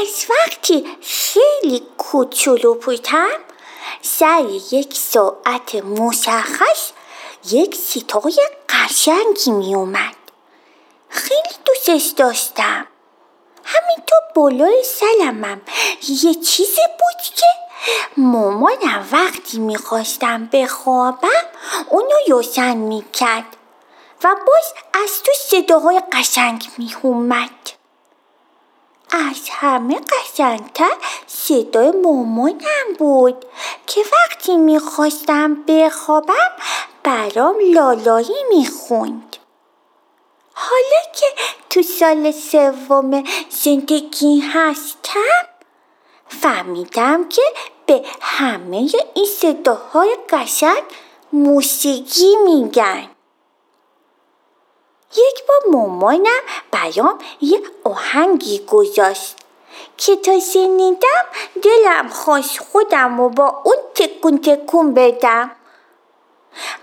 از وقتی خیلی کوچولو بودم سر یک ساعت مشخص یک ستای قشنگی می اومد خیلی دوستش داشتم. همینطور بالای سلمم. یه چیزی بود که مامانم وقتی می‌خواستم بخوابم اونو یوسن می‌کرد و باز از تو صداهای قشنگ میومد از همه قشنگتر صدای مامانم بود که وقتی می‌خواستم بخوابم برام لالایی می‌خوند. حالا که تو سال سوم زندگی هستم فهمیدم که به همه این صداهای قشنگ موسیقی میگن. مامانم برام یه آهنگی گذاشت که تا شنیدم دلم خواست خودم و با اون تکون تکون بدم.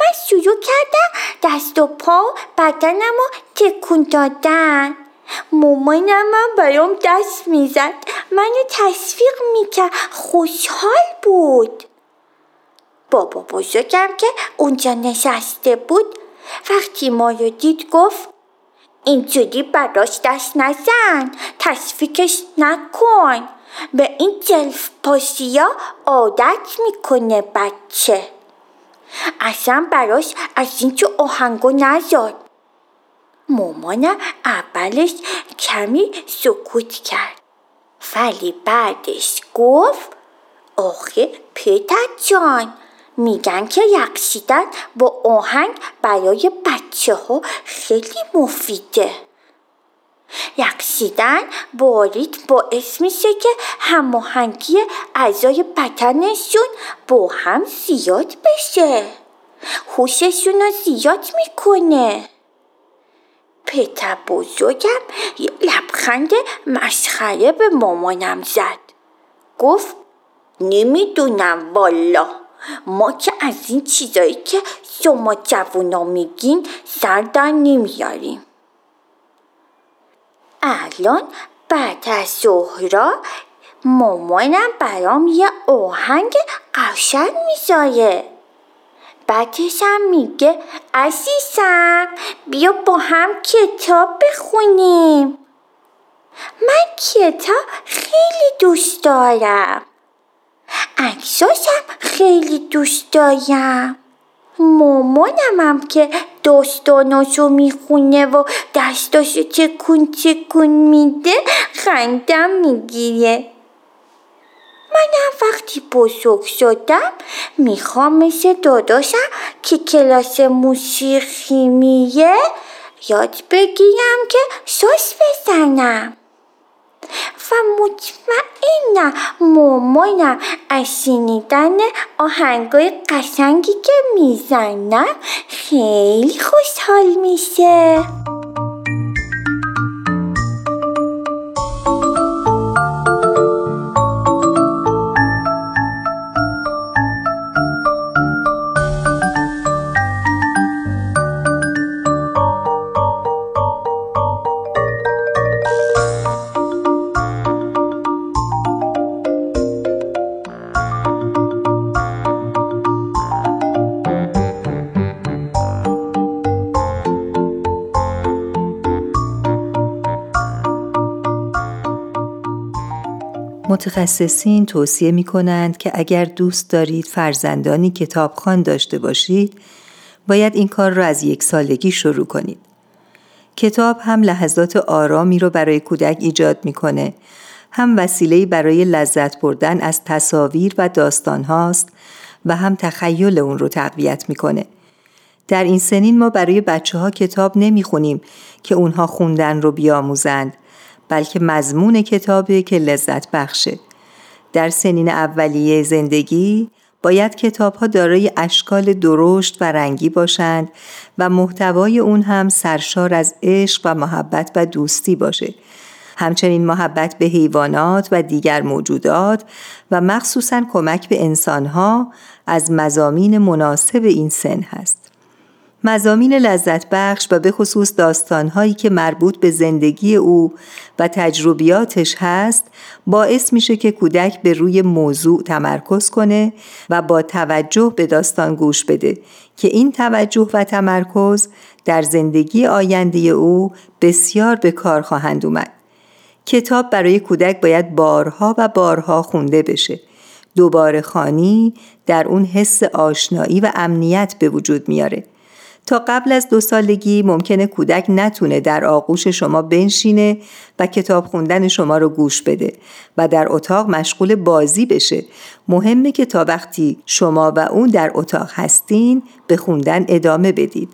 من شروع کردم دست و پا بدنم رو تکون دادن. مامانم هم برام دست می‌زد. منو تصویق می‌کرد. خوشحال بود. بابا بزرگم که اونجا نشسته بود. وقتی ما رو دید گفت اینجوری براش دست نزن تصفیکش نکن. به این جلف پاسیا عادت می‌کنه بچه. اصلا براش از این تو آهنگو نزاد مامانم اولش کمی سکوت کرد. ولی بعدش گفت آخه پدر جان میگن که یقصیدن با آهنگ برای بچه ها خیلی مفیده. یقصیدن بارید باعث میشه که هماهنگی اعضای بدنشون با هم زیاد بشه. خوششون رو زیاد می‌کنه. پتر بزرگم یه لبخند مسخره به مامانم زد. گفت نمی‌دونم والا. ما که از این چیزایی که شما جوونا میگین سر در نمیاریم الان بعد از ظهرا مامانم برام یه آهنگ قشنگ می‌ذاره بعدش هم میگه عزیزم بیا با هم کتاب بخونیم من کتاب خیلی دوست دارم عکساشم خیلی دوست دارم. مامانم هم که داستاناشو می‌خونه و دستاشو تکون تکون میده خندم می‌گیره. منم وقتی بزرگ شدم می‌خوام مثل داداشم که کلاس موسیقی میره یاد بگیرم که ساز بزنم. و مطمئنم مامانم از شنیدن آهنگای قشنگی که می‌زنم خیلی خوشحال میشه متخصصین توصیه می کنند که اگر دوست دارید فرزندانی کتابخوان داشته باشید باید این کار را از یک سالگی شروع کنید. کتاب هم لحظات آرامی رو برای کودک ایجاد می‌کنه. هم وسیله برای لذت بردن از تصاویر و داستان هاست و هم تخیل اون رو تقویت می‌کنه. در این سنین ما برای بچه ها کتاب نمی خونیم که اونها خوندن رو بیاموزند. بلکه مضمون کتابه که لذت بخشه. در سنین اولیه زندگی باید کتاب ها دارای اشکال درشت و رنگی باشند و محتوای اون هم سرشار از عشق و محبت و دوستی باشه. همچنین محبت به حیوانات و دیگر موجودات و مخصوصا کمک به انسانها از مزامین مناسب این سن هست. مزامین لذت بخش و به خصوص داستانهایی که مربوط به زندگی او و تجربیاتش هست باعث میشه که کودک به روی موضوع تمرکز کنه و با توجه به داستان گوش بده که این توجه و تمرکز در زندگی آینده او بسیار به کار خواهند اومد. کتاب برای کودک باید بارها و بارها خونده بشه. دوباره خانی در اون حس آشنایی و امنیت به وجود میاره. تا قبل از دو سالگی ممکنه کودک نتونه در آغوش شما بنشینه و کتاب خوندن شما رو گوش بده و در اتاق مشغول بازی بشه. مهمه که تا وقتی شما و اون در اتاق هستین به خوندن ادامه بدید.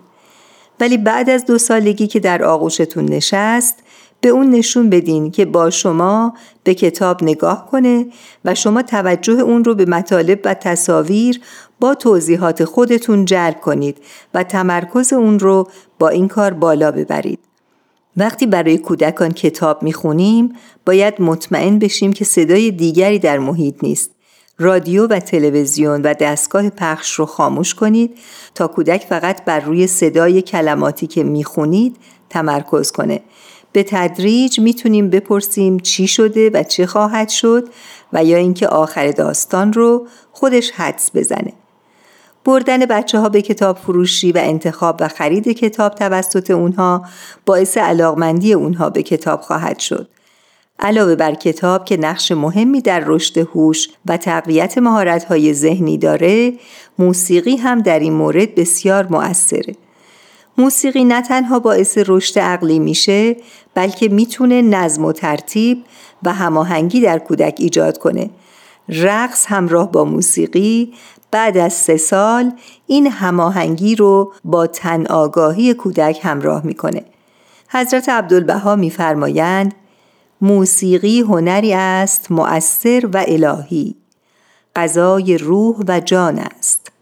ولی بعد از دو سالگی که در آغوشتون نشست به اون نشون بدین که با شما به کتاب نگاه کنه و شما توجه اون رو به مطالب و تصاویر با توضیحات خودتون جلب کنید و تمرکز اون رو با این کار بالا ببرید. وقتی برای کودکان کتاب می‌خونیم باید مطمئن بشیم که صدای دیگری در محیط نیست. رادیو و تلویزیون و دستگاه پخش رو خاموش کنید تا کودک فقط بر روی صدای کلماتی که می‌خونید تمرکز کنه به تدریج می‌تونیم بپرسیم چی شده و چه خواهد شد و یا اینکه آخر داستان رو خودش حدس بزنه. بردن بچه ها به کتاب فروشی و انتخاب و خرید کتاب توسط اونها باعث علاقمندی اونها به کتاب خواهد شد. علاوه بر کتاب که نقش مهمی در رشد هوش و تقویت مهارت‌های ذهنی داره، موسیقی هم در این مورد بسیار مؤثره. موسیقی نه تنها باعث رشد عقلی میشه بلکه می‌تونه نظم و ترتیب و هماهنگی در کودک ایجاد کنه. رقص همراه با موسیقی بعد از سه سال این هماهنگی رو با تن آگاهی کودک همراه می‌کنه. حضرت عبدالبها میفرمایند موسیقی هنری است مؤثر و الهی. غذای روح و جان است.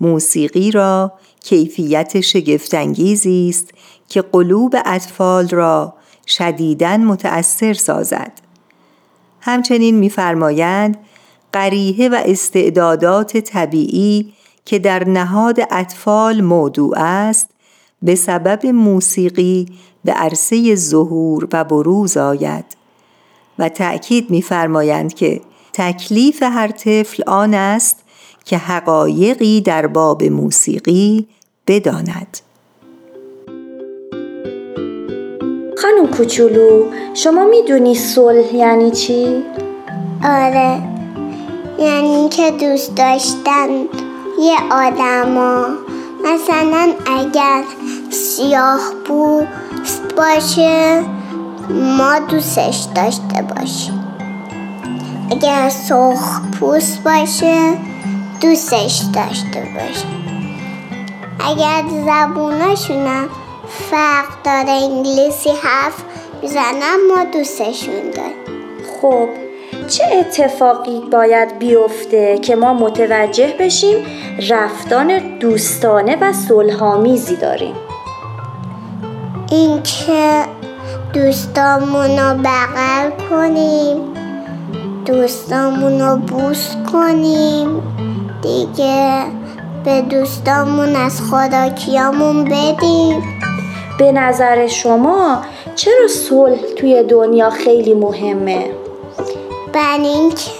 موسیقی را کیفیت شگفتانگیزی است که قلوب اطفال را شدیداً متأثر سازد. همچنین می‌فرمایند قریه و استعدادات طبیعی که در نهاد اطفال موضوع است به سبب موسیقی به عرصه ظهور و بروز آید. و تأکید می‌فرمایند که تکلیف هر طفل آن است که حقایقی در باب موسیقی بداند. خانم کوچولو شما می‌دونی صلح یعنی چی؟ آره. یعنی که دوست داشتن یه آدما. مثلا اگر سیاه پوست باشه ما دوستش داشته باشیم. اگر سرخ پوست باشه دوستش داشته باشیم اگر زبوناشونم فرق داره انگلیسی حرف می‌زنم ما دوستشون داریم. خب چه اتفاقی باید بیفته که ما متوجه بشیم رفتان دوستانه و صلحآمیزی داریم؟ اینکه دوستامون رو بغل کنیم دوستامون رو بوس کنیم. دیگه. به دوستامون از خداکیامون بدیم به نظر شما چرا صلح توی دنیا خیلی مهمه؟ بر اینکه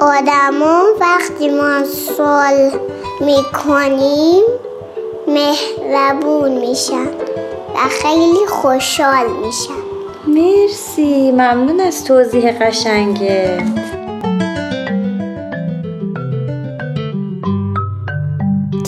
آدما وقتی ما صلح می‌کنیم مهربون میشن و خیلی خوشحال میشن. مرسی ممنون از توضیح قشنگه